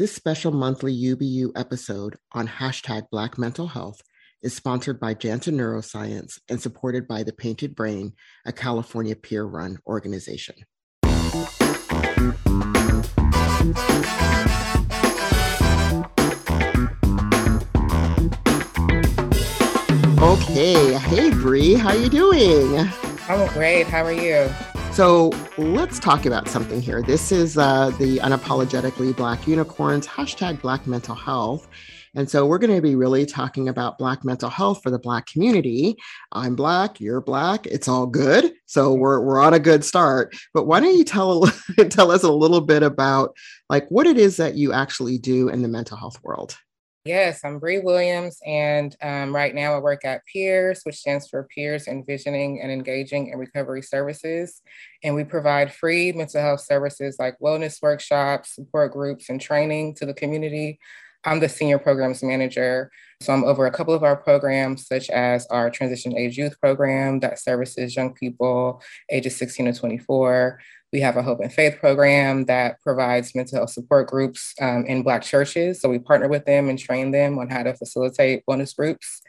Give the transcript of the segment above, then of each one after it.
This special monthly UBU episode on hashtag Black Mental Health is sponsored by Janssen Neuroscience and supported by The Painted Brain, a California peer run organization. Okay, hey Bree, how you doing? I'm great. How are you? So let's talk about something here. This is uh, the Unapologetically Black Unicorns, hashtag Black Mental Health. And so we're going to be really talking about Black mental health for the Black community. I'm Black, you're Black, it's all good. So we're, we're on a good start. But why don't you tell, tell us a little bit about like what it is that you actually do in the mental health world? Yes, I'm Bree Williams, and um, right now I work at Peers, which stands for Peers Envisioning and Engaging in Recovery Services. And we provide free mental health services like wellness workshops, support groups, and training to the community. I'm the Senior Programs Manager. So I'm over a couple of our programs, such as our Transition Age Youth Program that services young people ages 16 to 24. We have a Hope and Faith program that provides mental health support groups um, in Black churches. So we partner with them and train them on how to facilitate wellness groups.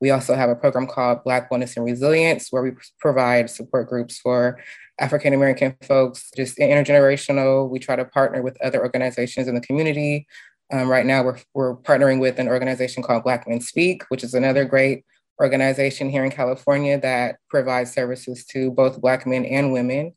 We also have a program called Black Wellness and Resilience, where we provide support groups for African American folks, just intergenerational. We try to partner with other organizations in the community. Um, right now, we're, we're partnering with an organization called Black Men Speak, which is another great organization here in California that provides services to both Black men and women.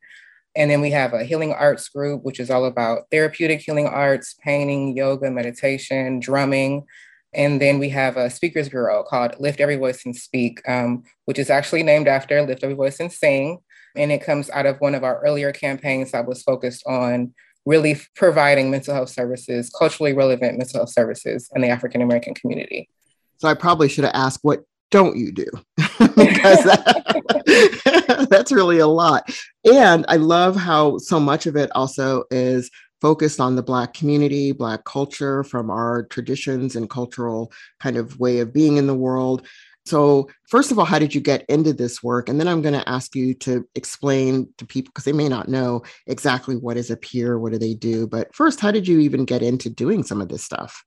And then we have a healing arts group, which is all about therapeutic healing arts, painting, yoga, meditation, drumming. And then we have a speakers bureau called Lift Every Voice and Speak, um, which is actually named after Lift Every Voice and Sing. And it comes out of one of our earlier campaigns that was focused on really providing mental health services, culturally relevant mental health services in the African American community. So I probably should have asked what don't you do? because that, uh, that's really a lot. And I love how so much of it also is focused on the Black community, Black culture from our traditions and cultural kind of way of being in the world. So, first of all, how did you get into this work? And then I'm going to ask you to explain to people because they may not know exactly what is a peer, what do they do. But first, how did you even get into doing some of this stuff?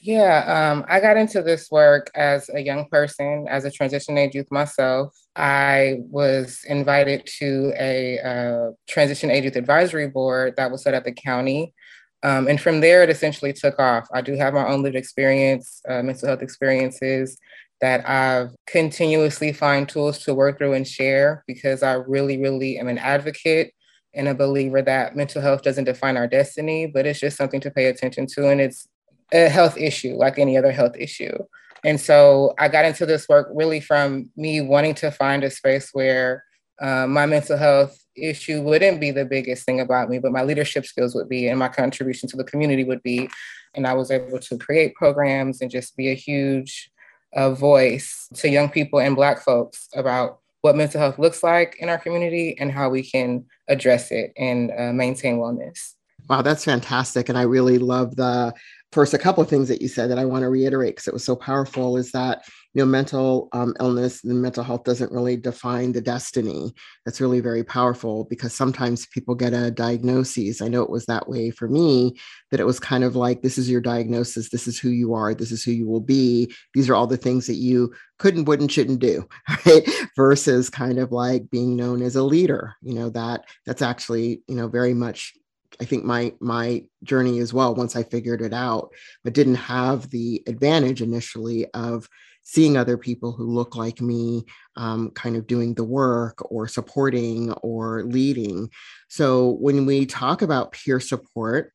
Yeah, um, I got into this work as a young person, as a transition age youth myself. I was invited to a uh, transition age youth advisory board that was set at the county. Um, and from there, it essentially took off. I do have my own lived experience, uh, mental health experiences that I've continuously find tools to work through and share because I really, really am an advocate and a believer that mental health doesn't define our destiny, but it's just something to pay attention to. And it's a health issue like any other health issue. And so I got into this work really from me wanting to find a space where uh, my mental health issue wouldn't be the biggest thing about me, but my leadership skills would be, and my contribution to the community would be. And I was able to create programs and just be a huge uh, voice to young people and Black folks about what mental health looks like in our community and how we can address it and uh, maintain wellness. Wow, that's fantastic. And I really love the first a couple of things that you said that I want to reiterate because it was so powerful is that you know mental um, illness and mental health doesn't really define the destiny. That's really very powerful because sometimes people get a diagnosis. I know it was that way for me that it was kind of like this is your diagnosis, this is who you are, this is who you will be. These are all the things that you couldn't, wouldn't, shouldn't do, right? Versus kind of like being known as a leader. You know that that's actually you know very much I think my my journey as well once I figured it out, but didn't have the advantage initially of seeing other people who look like me um, kind of doing the work or supporting or leading. So when we talk about peer support,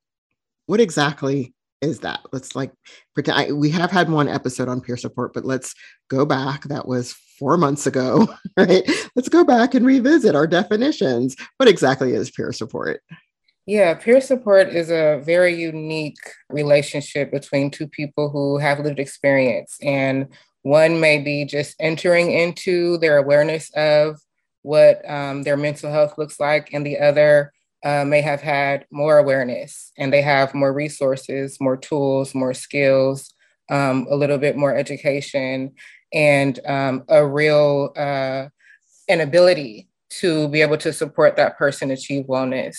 what exactly is that? Let's like pretend I, we have had one episode on peer support, but let's go back. That was four months ago, right? Let's go back and revisit our definitions. What exactly is peer support? Yeah, peer support is a very unique relationship between two people who have lived experience. And one may be just entering into their awareness of what um, their mental health looks like, and the other uh, may have had more awareness and they have more resources, more tools, more skills, um, a little bit more education, and um, a real uh, an ability to be able to support that person achieve wellness.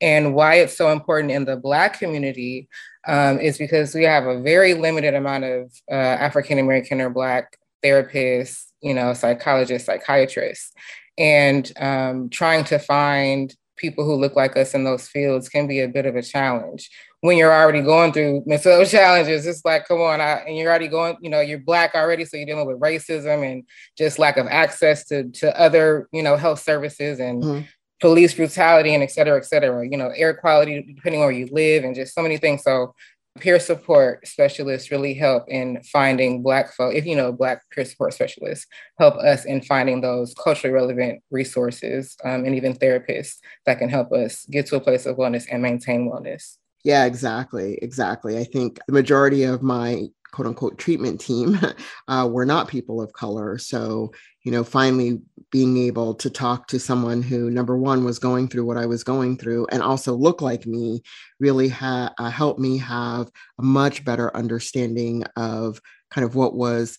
And why it's so important in the Black community um, is because we have a very limited amount of uh, African American or Black therapists, you know, psychologists, psychiatrists. And um, trying to find people who look like us in those fields can be a bit of a challenge when you're already going through mental challenges. It's like, come on, I, and you're already going, you know, you're black already, so you're dealing with racism and just lack of access to to other, you know, health services and mm-hmm. Police brutality and et cetera, et cetera. You know, air quality depending on where you live and just so many things. So peer support specialists really help in finding black folk if you know black peer support specialists help us in finding those culturally relevant resources um, and even therapists that can help us get to a place of wellness and maintain wellness yeah exactly exactly i think the majority of my quote unquote treatment team uh, were not people of color. So you know, finally being able to talk to someone who, number one, was going through what I was going through and also look like me really ha- uh, helped me have a much better understanding of kind of what was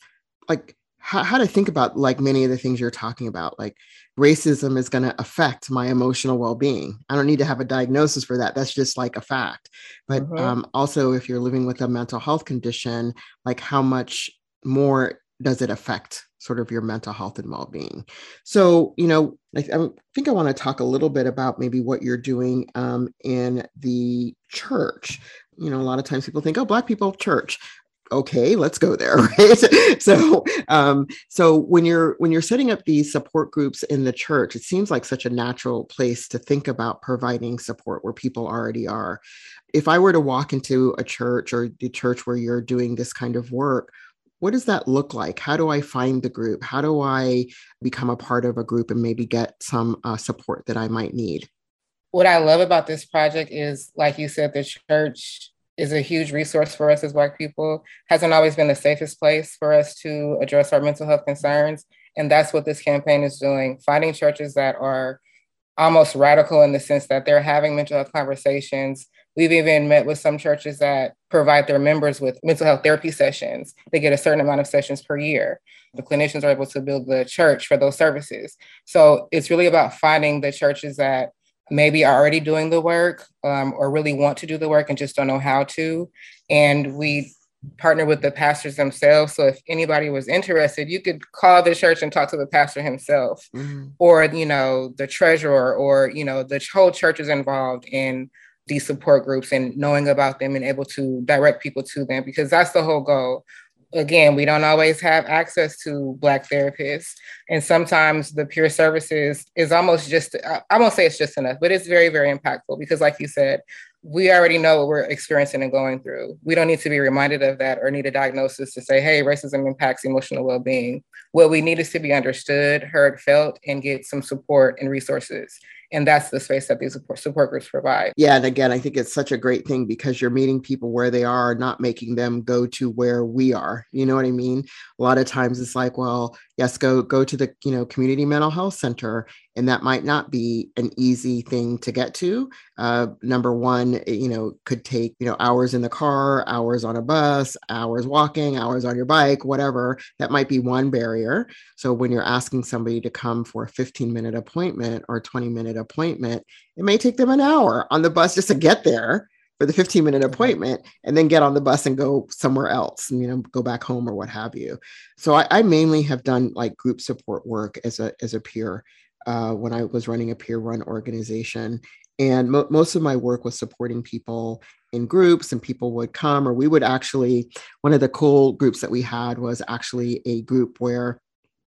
like how, how to think about like many of the things you're talking about like racism is going to affect my emotional well-being. I don't need to have a diagnosis for that. That's just like a fact. But mm-hmm. um, also if you're living with a mental health condition like how much more does it affect sort of your mental health and well-being? So you know i, I think i want to talk a little bit about maybe what you're doing um, in the church. You know a lot of times people think oh black people church okay let's go there right so um so when you're when you're setting up these support groups in the church it seems like such a natural place to think about providing support where people already are if i were to walk into a church or the church where you're doing this kind of work what does that look like? How do I find the group? How do I become a part of a group and maybe get some uh, support that I might need? What I love about this project is, like you said, the church is a huge resource for us as Black people, hasn't always been the safest place for us to address our mental health concerns. And that's what this campaign is doing finding churches that are almost radical in the sense that they're having mental health conversations We've even met with some churches that provide their members with mental health therapy sessions. They get a certain amount of sessions per year. The clinicians are able to build the church for those services. So it's really about finding the churches that maybe are already doing the work um, or really want to do the work and just don't know how to. And we partner with the pastors themselves. So if anybody was interested, you could call the church and talk to the pastor himself, mm-hmm. or you know the treasurer, or you know the whole church is involved in these support groups and knowing about them and able to direct people to them because that's the whole goal again we don't always have access to black therapists. And sometimes the peer services is almost just i won't say it's just enough but it's very very impactful because like you said we already know what we're experiencing and going through. We don't need to be reminded of that or need a diagnosis to say hey racism impacts emotional well-being. What we need is to be understood heard felt and get some support and resources and that's the space that these support, groups provide. Yeah and again i think it's such a great thing because you're meeting people where they are not making them go to where we are. You know what i mean? A lot of times it's like well yes go go to the you know community mental health center and that might not be an easy thing to get to. Uh, number one you know could take you know hours in the car hours on a bus hours walking hours on your bike whatever. That might be one barrier. So when you're asking somebody to come for a 15 minute appointment or 20 minute appointment it may take them an hour on the bus just to get there for the 15 minute appointment and then get on the bus and go somewhere else and you know go back home or what have you so I, I mainly have done like group support work as a as a peer uh, when I was running a peer run organization. And mo- most of my work was supporting people in groups, and people would come, or we would actually, one of the cool groups that we had was actually a group where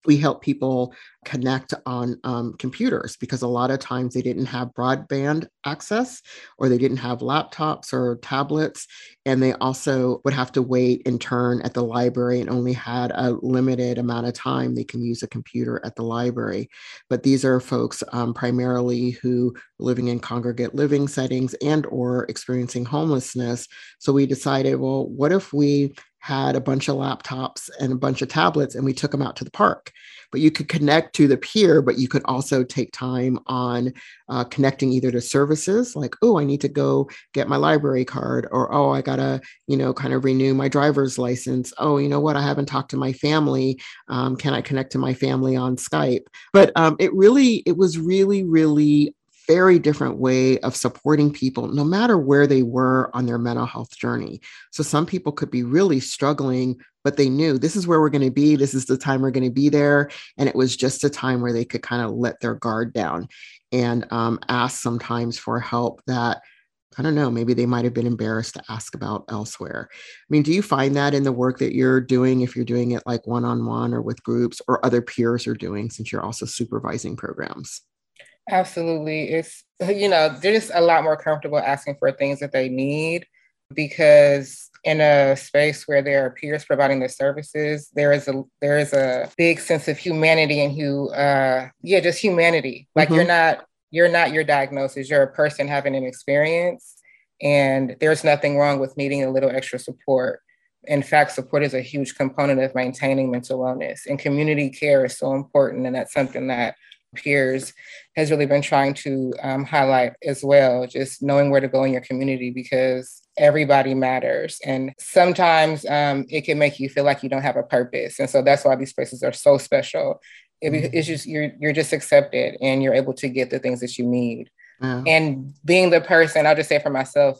we help people connect on um, computers because a lot of times they didn't have broadband access or they didn't have laptops or tablets and they also would have to wait in turn at the library and only had a limited amount of time they can use a computer at the library. But these are folks um, primarily who living in congregate living settings and or experiencing homelessness. So we decided well what if we had a bunch of laptops and a bunch of tablets and we took them out to the park. But you could connect to the peer but you could also take time on uh, connecting either to services like oh i need to go get my library card or oh i gotta you know kind of renew my driver's license. Oh you know what? I haven't talked to my family. Um, can i connect to my family on skype? But um, it really it was really really very different way of supporting people, no matter where they were on their mental health journey. So some people could be really struggling, but they knew this is where we're going to be. This is the time we're going to be there. And it was just a time where they could kind of let their guard down and um, ask sometimes for help that I don't know, maybe they might have been embarrassed to ask about elsewhere. I mean, do you find that in the work that you're doing, if you're doing it like one on one or with groups or other peers are doing, since you're also supervising programs? Absolutely. It's, you know, they're just a lot more comfortable asking for things that they need because in a space where there are peers providing the services, there is a there is a big sense of humanity and who uh yeah, just humanity. Like mm-hmm. you're not you're not your diagnosis, you're a person having an experience. And there's nothing wrong with needing a little extra support. In fact, support is a huge component of maintaining mental wellness, and community care is so important. And that's something that peers has really been trying to um, highlight as well just knowing where to go in your community because everybody matters and sometimes um, it can make you feel like you don't have a purpose and so that's why these places are so special Mm-hmm. it's just you're you're just accepted and you're able to get the things that you need yeah. and being the person i'll just say for myself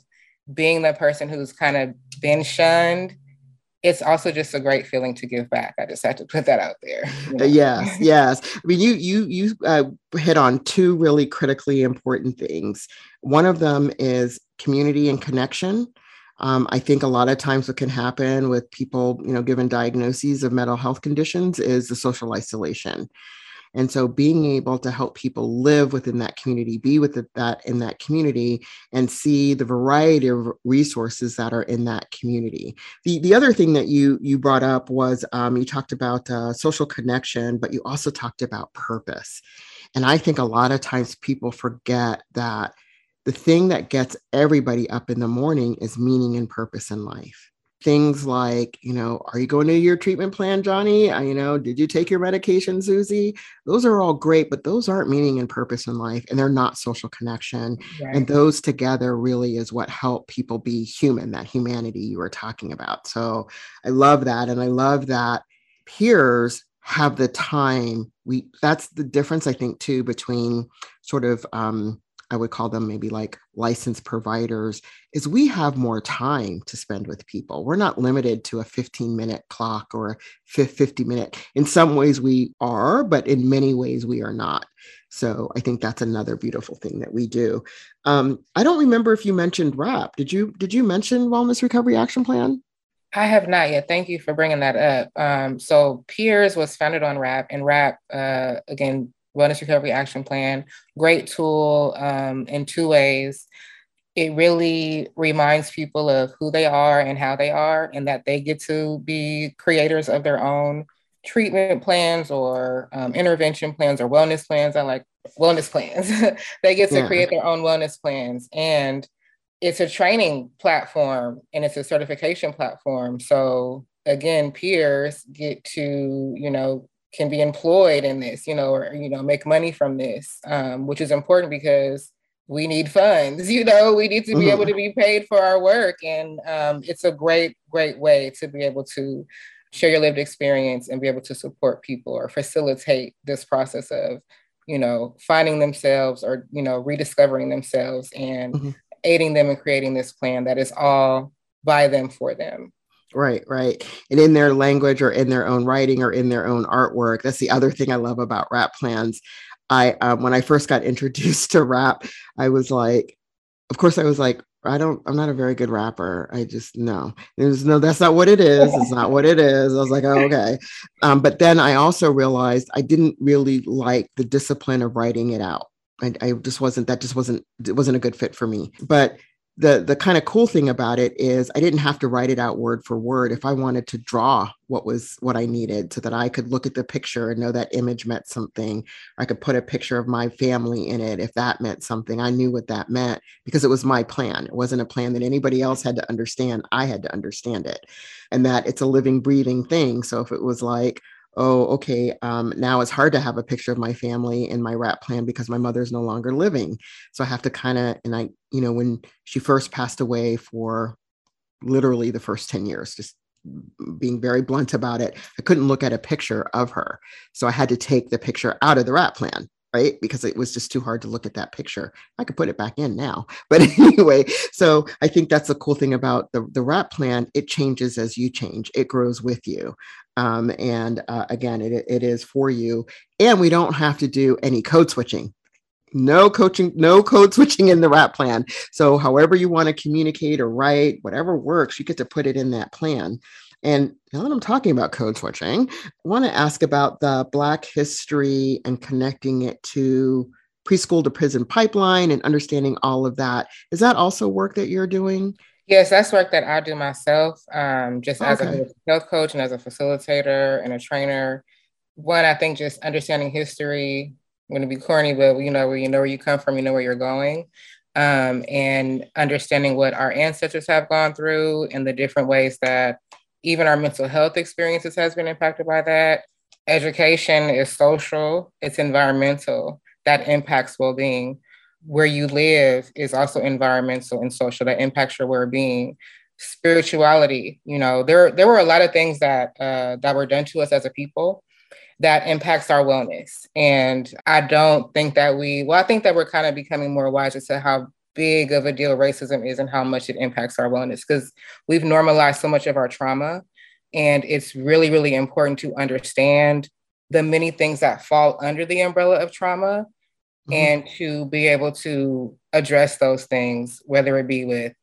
being the person who's kind of been shunned it's also just a great feeling to give back. I just had to put that out there. You know? Yes, yes. I mean, you you you uh, hit on two really critically important things. One of them is community and connection, um, I think a lot of times what can happen with people, you know, given diagnoses of mental health conditions is the social isolation. And so being able to help people live within that community, be with that in that community and see the variety of resources that are in that community. The, the other thing that you, you brought up was um, you talked about uh, social connection, but you also talked about purpose. And I think a lot of times people forget that the thing that gets everybody up in the morning is meaning and purpose in life. Things like, you know, are you going to your treatment plan, Johnny? Uh, you know, did you take your medication, Susie? Those are all great, but those aren't meaning and purpose in life, and they're not social connection. Right. And those together really is what help people be human, that humanity you were talking about. So I love that. And I love that peers have the time. We that's the difference, I think, too, between sort of um, I would call them maybe like licensed providers, is we have more time to spend with people. We're not limited to a 15 minute clock or a 50 minute. In some ways, we are, but in many ways, we are not. So I think that's another beautiful thing that we do. Um, I don't remember if you mentioned WRAP. Did you did you mention Wellness Recovery Action Plan? I have not yet. Thank you for bringing that up. Um, so Peers was founded on WRAP, and WRAP uh, again Wellness Recovery Action Plan. Great tool um, in two ways. It really reminds people of who they are and how they are, and that they get to be creators of their own treatment plans or um, intervention plans or wellness plans. I like wellness plans. they get to yeah. create their own wellness plans. And it's a training platform and it's a certification platform. So again, peers get to, you know, can be employed in this, you know, or you know, make money from this, um, which is important because we need funds. You know, we need to be mm-hmm. able to be paid for our work, and um, it's a great, great way to be able to share your lived experience and be able to support people or facilitate this process of, you know, finding themselves or you know, rediscovering themselves and mm-hmm. aiding them in creating this plan that is all by them for them. Right, right. And in their language or in their own writing or in their own artwork. That's the other thing I love about WRAP plans. I um, when I first got introduced to WRAP, I was like, of course, I was like, I don't, I'm not a very good rapper. I just no, there's no, that's not what it is. It's not what it is. I was like, oh, okay. Um, but then I also realized I didn't really like the discipline of writing it out. I, I just wasn't, that just wasn't, it wasn't a good fit for me. But the the kind of cool thing about it is I didn't have to write it out word for word. If I wanted to draw what was what I needed, so that I could look at the picture and know that image meant something, I could put a picture of my family in it if that meant something. I knew what that meant because it was my plan. It wasn't a plan that anybody else had to understand. I had to understand it, and that it's a living, breathing thing. So if it was like, oh, okay, um, now it's hard to have a picture of my family in my WRAP plan because my mother's no longer living. So I have to kind of, and I, you know, when she first passed away for literally the first 10 years, just being very blunt about it, I couldn't look at a picture of her. So I had to take the picture out of the WRAP plan right? Because it was just too hard to look at that picture. I could put it back in now. But anyway, so I think that's the cool thing about the, the WRAP plan. It changes as you change, it grows with you. Um, and uh, again, it, it is for you. And we don't have to do any code switching. No coaching, no code switching in the WRAP plan. So, however you want to communicate or write, whatever works, you get to put it in that plan. And now that I'm talking about code switching, I want to ask about the Black history and connecting it to preschool to prison pipeline and understanding all of that. Is that also work that you're doing? Yes, that's work that I do myself, um, just okay. as a health coach and as a facilitator and a trainer. One, I think just understanding history, I'm going to be corny, but you know where you know where you come from, you know where you're going, um, and understanding what our ancestors have gone through and the different ways that even our mental health experiences has been impacted by that. Education is social, it's environmental, that impacts well-being. Where you live is also environmental and social, that impacts your well-being. Spirituality, you know, there there were a lot of things that uh, that were done to us as a people that impacts our wellness. And I don't think that we, well, I think that we're kind of becoming more wise as to how big of a deal racism is and how much it impacts our wellness because we've normalized so much of our trauma. And it's really, really important to understand the many things that fall under the umbrella of trauma mm-hmm. and to be able to address those things, whether it be with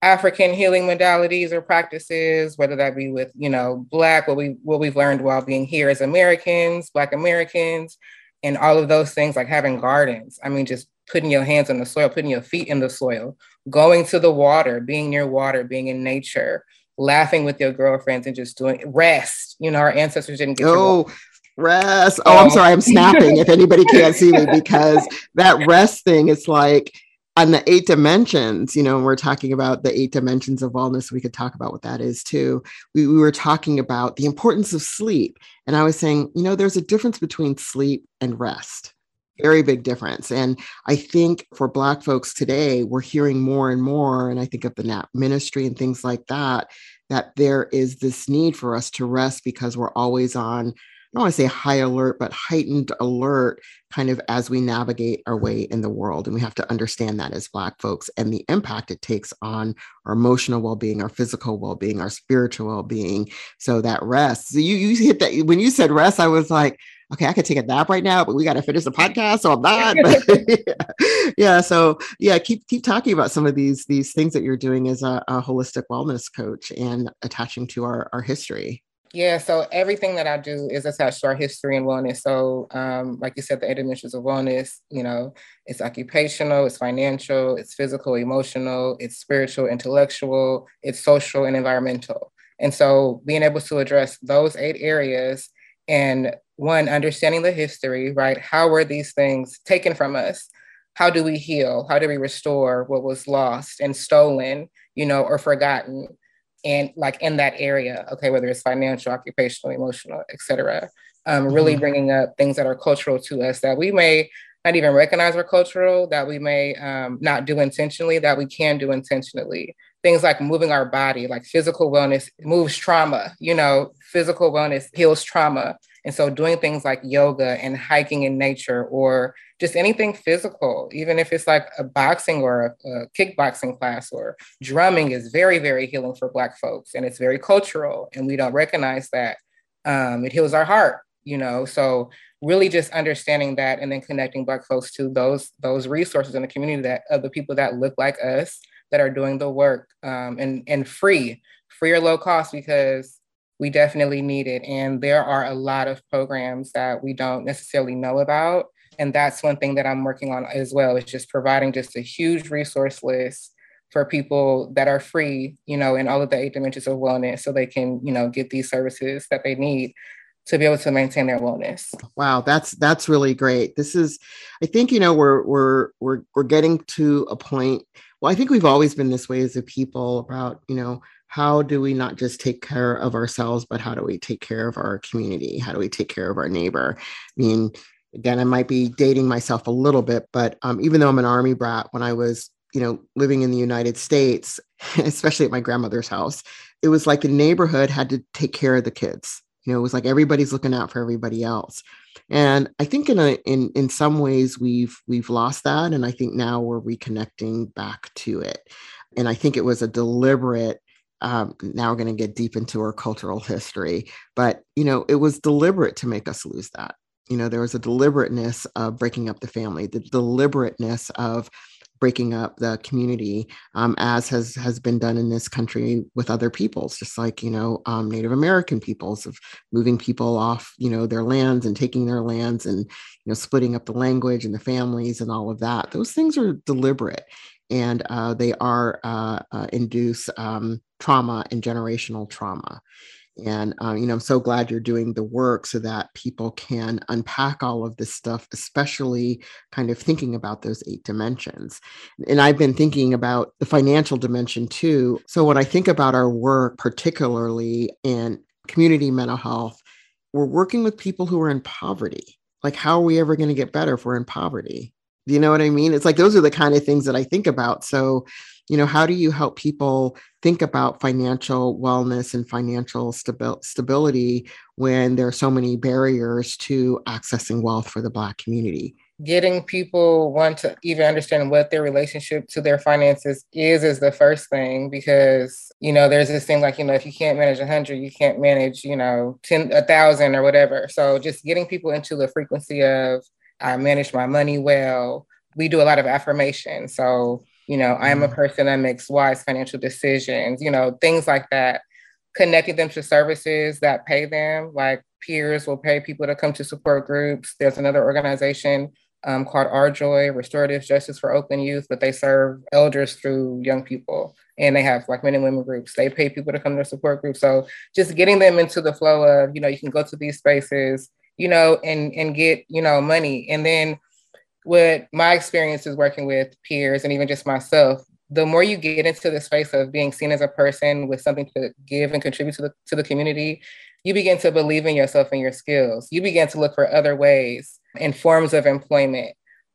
African healing modalities or practices, whether that be with, you know, Black, what we what we've learned while being here as Americans, Black Americans, and all of those things like having gardens. I mean, just putting your hands on the soil, putting your feet in the soil, going to the water, being near water, being in nature, laughing with your girlfriends and just doing rest. You know, our ancestors didn't get oh, rest. Oh, I'm oh. sorry, I'm snapping if anybody can't see me because that rest thing is like on the eight dimensions, you know, we're talking about the eight dimensions of wellness. We could talk about what that is too. We, we were talking about the importance of sleep. And I was saying, you know, there's a difference between sleep and rest very big difference. And I think for Black folks today, we're hearing more and more, and I think of the NAP ministry and things like that, that there is this need for us to rest because we're always on, I don't want to say high alert, but heightened alert kind of as we navigate our way in the world. And we have to understand that as Black folks and the impact it takes on our emotional well being, our physical well being, our spiritual well being. So that rest. So you, you hit that when you said rest, I was like, okay, I could take a nap right now, but we got to finish the podcast, so I'm not. yeah. yeah, so yeah, keep keep talking about some of these these things that you're doing as a, a holistic wellness coach and attaching to our our history. Yeah, so everything that I do is attached to our history and wellness. So, um, like you said, the eight dimensions of wellness, you know, it's occupational, it's financial, it's physical, emotional, it's spiritual, intellectual, it's social, and environmental. And so, being able to address those eight areas and one, understanding the history, right? How were these things taken from us? How do we heal? How do we restore what was lost and stolen, you know, or forgotten? And like in that area, okay, whether it's financial, occupational, emotional, etc. Um, really mm-hmm. bringing up things that are cultural to us that we may not even recognize are cultural, that we may um, not do intentionally, that we can do intentionally. Things like moving our body, like physical wellness moves trauma, you know, physical wellness heals trauma. And so doing things like yoga and hiking in nature or just anything physical, even if it's like a boxing or a, a, kickboxing class or drumming is very, very healing for Black folks. And it's very cultural and we don't recognize that. Um, it heals our heart, you know? So really just understanding that and then connecting Black folks to those, those resources in the community that of the people that look like us that are doing the work um, and, and free, free or low cost because we definitely need it. And there are a lot of programs that we don't necessarily know about. And that's one thing that I'm working on as well, is just providing just a huge resource list for people that are free, you know, in all of the eight dimensions of wellness so they can, you know, get these services that they need to be able to maintain their wellness. Wow, that's that's really great. This is I think you know we're we're we're we're getting to a point well I think we've always been this way as a people about, you know, how do we not just take care of ourselves, but how do we take care of our community? How do we take care of our neighbor? I mean, again, I might be dating myself a little bit, but um, even though I'm an army brat, when I was, you know, living in the United States, especially at my grandmother's house, it was like the neighborhood had to take care of the kids. You know, it was like everybody's looking out for everybody else. And I think in a in in some ways we've we've lost that. And I think now we're reconnecting back to it. And I think it was a deliberate um, now we're going to get deep into our cultural history but you know it was deliberate to make us lose that. You know there was a deliberateness of breaking up the family the deliberateness of breaking up the community um, as has has been done in this country with other peoples just like you know um, native american peoples of moving people off you know their lands and taking their lands and you know splitting up the language and the families and all of that. Those things are deliberate and uh, they are uh, uh, induce um, trauma and generational trauma. And uh, you know i'm so glad you're doing the work so that people can unpack all of this stuff especially kind of thinking about those eight dimensions. And i've been thinking about the financial dimension too. So when i think about our work particularly in community mental health we're working with people who are in poverty. Like how are we ever going to get better if we're in poverty you know what i mean? It's like those are the kind of things that i think about. So you know how do you help people think about financial wellness and financial stabi- stability when there are so many barriers to accessing wealth for the black community? Getting people want to even understand what their relationship to their finances is is the first thing because you know there's this thing like you know if you can't manage a hundred you can't manage you know 10 a thousand or whatever. So just getting people into the frequency of i manage my money well. We do a lot of affirmation so you know i am a mm. person that makes wise financial decisions you know things like that. Connecting them to services that pay them like peers will pay people to come to support groups. There's another organization um, called RJOY restorative justice for Oakland Youth but they serve elders through young people. And they have like men and women groups. They pay people to come to support groups. So just getting them into the flow of you know you can go to these spaces you know and and get you know money and then what my experience is working with peers and even just myself, the more you get into the space of being seen as a person with something to give and contribute to the, to the community, you begin to believe in yourself and your skills. You begin to look for other ways and forms of employment.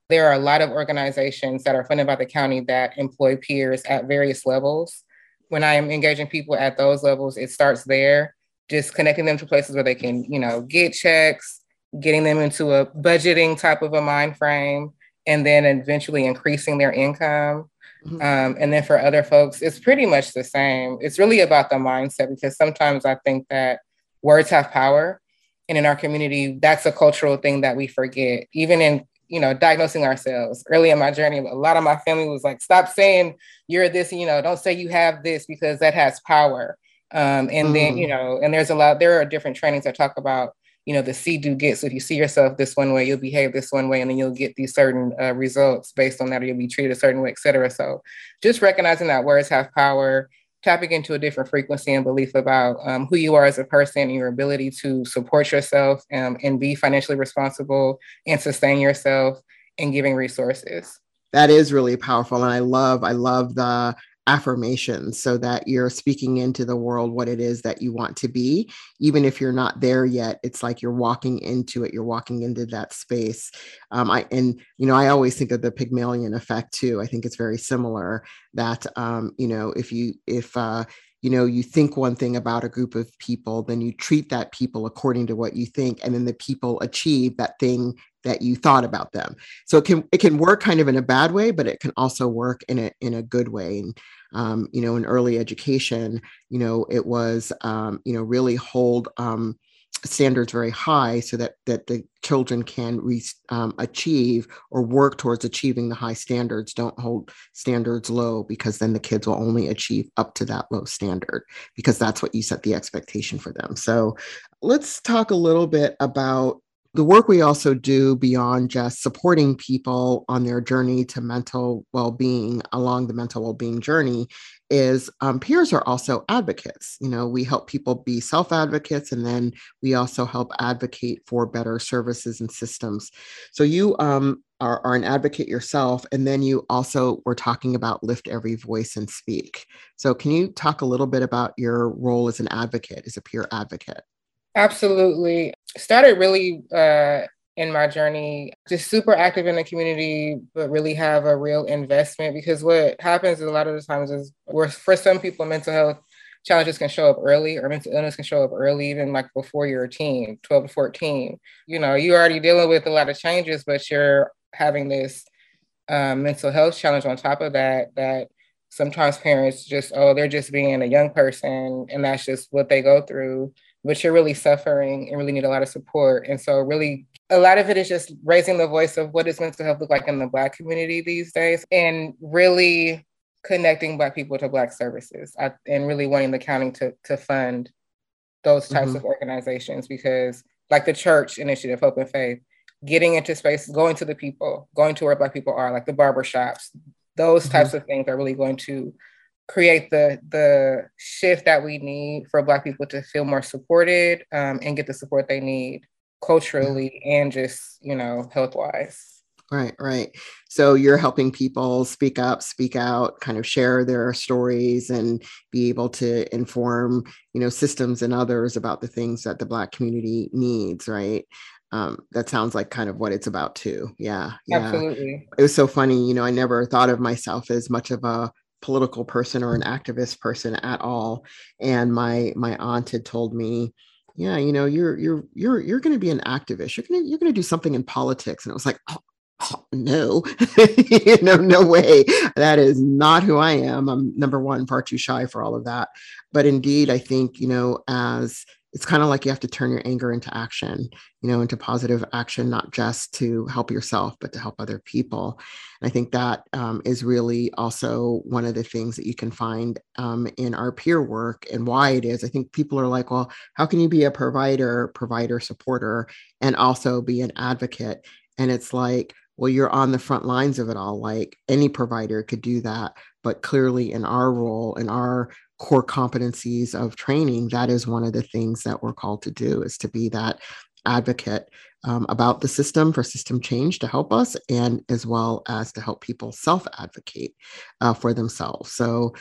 There are a lot of organizations that are funded by the county that employ peers at various levels. When I am engaging people at those levels, it starts there, just connecting them to places where they can, you know, get checks, getting them into a budgeting type of a mind frame, and then eventually increasing their income. Mm-hmm. Um, and then for other folks, it's pretty much the same. It's really about the mindset because sometimes I think that words have power. And in our community, that's a cultural thing that we forget. Even in you know, diagnosing ourselves. Early in my journey, a lot of my family was like, stop saying you're this, you know, don't say you have this because that has power. Um, and mm. then, you know, and there's a lot, there are different trainings that talk about you know, the see, do, get. So if you see yourself this one way, you'll behave this one way, and then you'll get these certain uh, results based on that, or you'll be treated a certain way, et cetera. So just recognizing that words have power, tapping into a different frequency and belief about um, who you are as a person and your ability to support yourself um, and be financially responsible and sustain yourself and giving resources that is really powerful and i love i love the affirmations so that you're speaking into the world what it is that you want to be. Even if you're not there yet it's like you're walking into it you're walking into that space. Um, i and you know i always think of the pygmalion effect too. I think it's very similar that um, you know if you if uh, you know you think one thing about a group of people then you treat that people according to what you think and then the people achieve that thing that you thought about them. So it can it can work kind of in a bad way but it can also work in a in a good way. And um, you know, in early education, you know, it was, um, you know, really hold um, standards very high so that that the children can re- um, achieve or work towards achieving the high standards. Don't hold standards low because then the kids will only achieve up to that low standard because that's what you set the expectation for them. So let's talk a little bit about the work we also do beyond just supporting people on their journey to mental well-being along the mental well-being journey is um, peers are also advocates. You know we help people be self-advocates and then we also help advocate for better services and systems. So you um, are, are, an advocate yourself and then you also were talking about lift every voice and speak. So can you talk a little bit about your role as an advocate as a peer advocate Absolutely. Started really uh, in my journey, just super active in the community, but really have a real investment because what happens a lot of the times is we're, for some people, mental health challenges can show up early or mental illness can show up early, even like before you're a teen, 12 to 14. You know, you're already dealing with a lot of changes, but you're having this um, mental health challenge on top of that, that sometimes parents just, oh, they're just being a young person and that's just what they go through. But you're really suffering and really need a lot of support. And so, really, a lot of it is just raising the voice of what does mental health look like in the Black community these days and really connecting Black people to Black services I, and really wanting the county to, to fund those types mm-hmm. of organizations because, like the church initiative, Hope and Faith, getting into space, going to the people, going to where Black people are, like the barber shops, those mm-hmm. types of things are really going to create the the shift that we need for Black people to feel more supported um, and get the support they need culturally and just you know health wise. Right, right. So you're helping people speak up, speak out, kind of share their stories and be able to inform, you know, systems and others about the things that the Black community needs, right? Um, that sounds like kind of what it's about too. Yeah, yeah. Absolutely. It was so funny, you know, I never thought of myself as much of a political person or an activist person at all. And my my aunt had told me, yeah, you know, you're you're you're you're going to be an activist. You're going to you're going to do something in politics. And it was like, oh, oh, no, you know, no way. That is not who I am. I'm number one, far too shy for all of that. But indeed, I think, you know, as it's kind of like you have to turn your anger into action, you know, into positive action, not just to help yourself, but to help other people. And I think that um, is really also one of the things that you can find um, in our peer work and why it is. I think people are like, well, how can you be a provider, provider, supporter, and also be an advocate? And it's like, well, you're on the front lines of it all. Like any provider could do that. But clearly, in our role, in our core competencies of training, that is one of the things that we're called to do is to be that advocate um, about the system for system change to help us and as well as to help people self advocate uh, for themselves. So,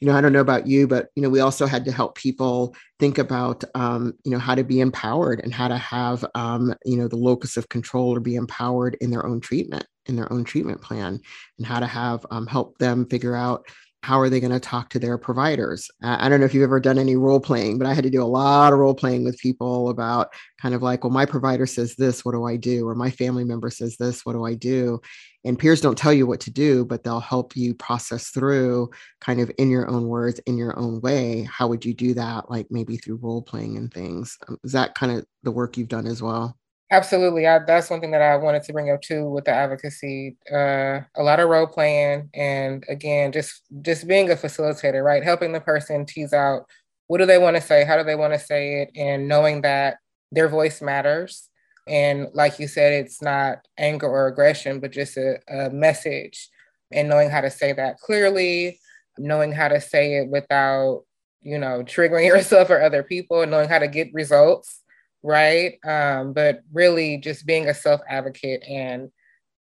you know, I don't know about you, but you know, we also had to help people think about, um, you know, how to be empowered and how to have, um, you know, the locus of control or be empowered in their own treatment, in their own treatment plan, and how to have um, help them figure out how are they going to talk to their providers? I don't know if you've ever done any role playing, but I had to do a lot of role playing with people about kind of like, well, my provider says this, what do I do? Or my family member says this, what do I do? And peers don't tell you what to do, but they'll help you process through kind of in your own words, in your own way. How would you do that? Like maybe through role playing and things. Um, is that kind of the work you've done as well? Absolutely. I, that's one thing that I wanted to bring up too with the advocacy. Uh, a lot of role playing and again, just just being a facilitator, right? Helping the person tease out what do they want to say, how do they want to say it, and knowing that their voice matters. And like you said, it's not anger or aggression, but just a, a message and knowing how to say that clearly, knowing how to say it without, you know, triggering yourself or other people, and knowing how to get results right? Um, but really just being a self advocate and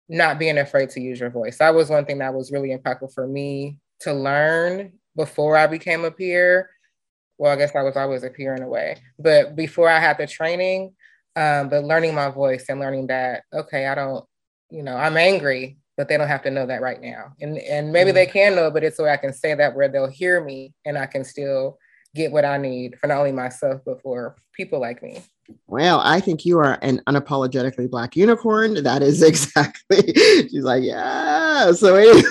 not being afraid to use your voice. That was one thing that was really impactful for me to learn before I became a peer. Well, I guess I was always a peer in a way, but before I had the training, um, but learning my voice and learning that, okay, I don't, you know, I'm angry, but they don't have to know that right now. And and maybe mm-hmm. they can know, but it's so I can say that where they'll hear me and I can still get what I need for not only myself, but for people like me. Well, I think you are an unapologetically black unicorn. That is exactly. She's like, yeah. So anyway,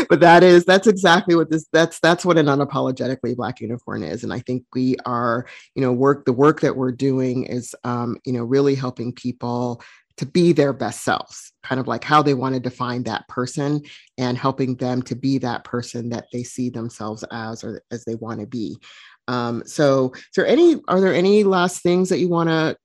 but that is that's exactly what this that's that's what an unapologetically black unicorn is. And I think we are, you know, work the work that we're doing is, um, you know, really helping people to be their best selves, kind of like how they want to define that person and helping them to be that person that they see themselves as or as they want to be. Um, so, is there any, are there any last things that you want to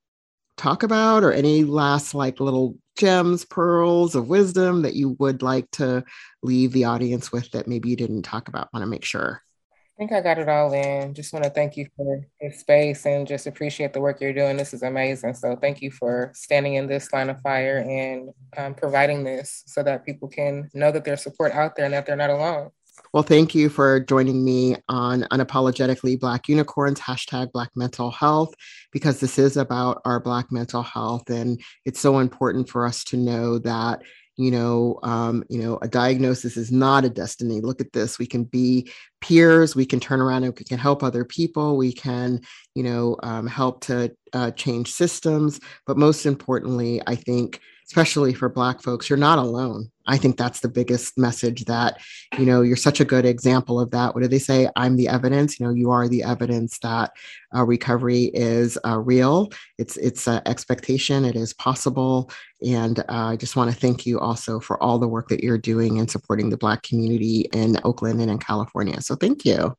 talk about or any last like little gems, pearls of wisdom that you would like to leave the audience with that maybe you didn't talk about? Want to make sure. I think I got it all in. Just want to thank you for this space and just appreciate the work you're doing. This is amazing. So thank you for standing in this line of fire and um, providing this so that people can know that there's support out there and that they're not alone. Well, thank you for joining me on Unapologetically Black Unicorns, hashtag Black Mental Health, because this is about our Black mental health. And it's so important for us to know that you know um, you know a diagnosis is not a destiny. Look at this. We can be peers. We can turn around and we can help other people. We can you know um, help to uh, change systems. But most importantly i think especially for black folks you're not alone. I think that's the biggest message that you know you're such a good example of that. What do they say? I'm the evidence. You know you are the evidence that uh, recovery is uh, real. It's it's an expectation. It is possible. And uh, i just want to thank you also for all the work that you're doing and supporting the black community in oakland and in california. So thank you.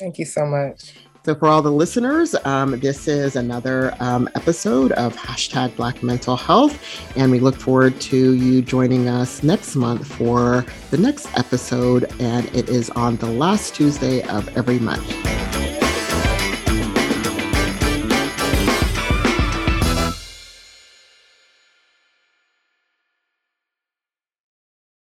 Thank you so much so, for all the listeners, um, this is another um, episode of hashtag Black Mental Health. And we look forward to you joining us next month for the next episode. And it is on the last Tuesday of every month.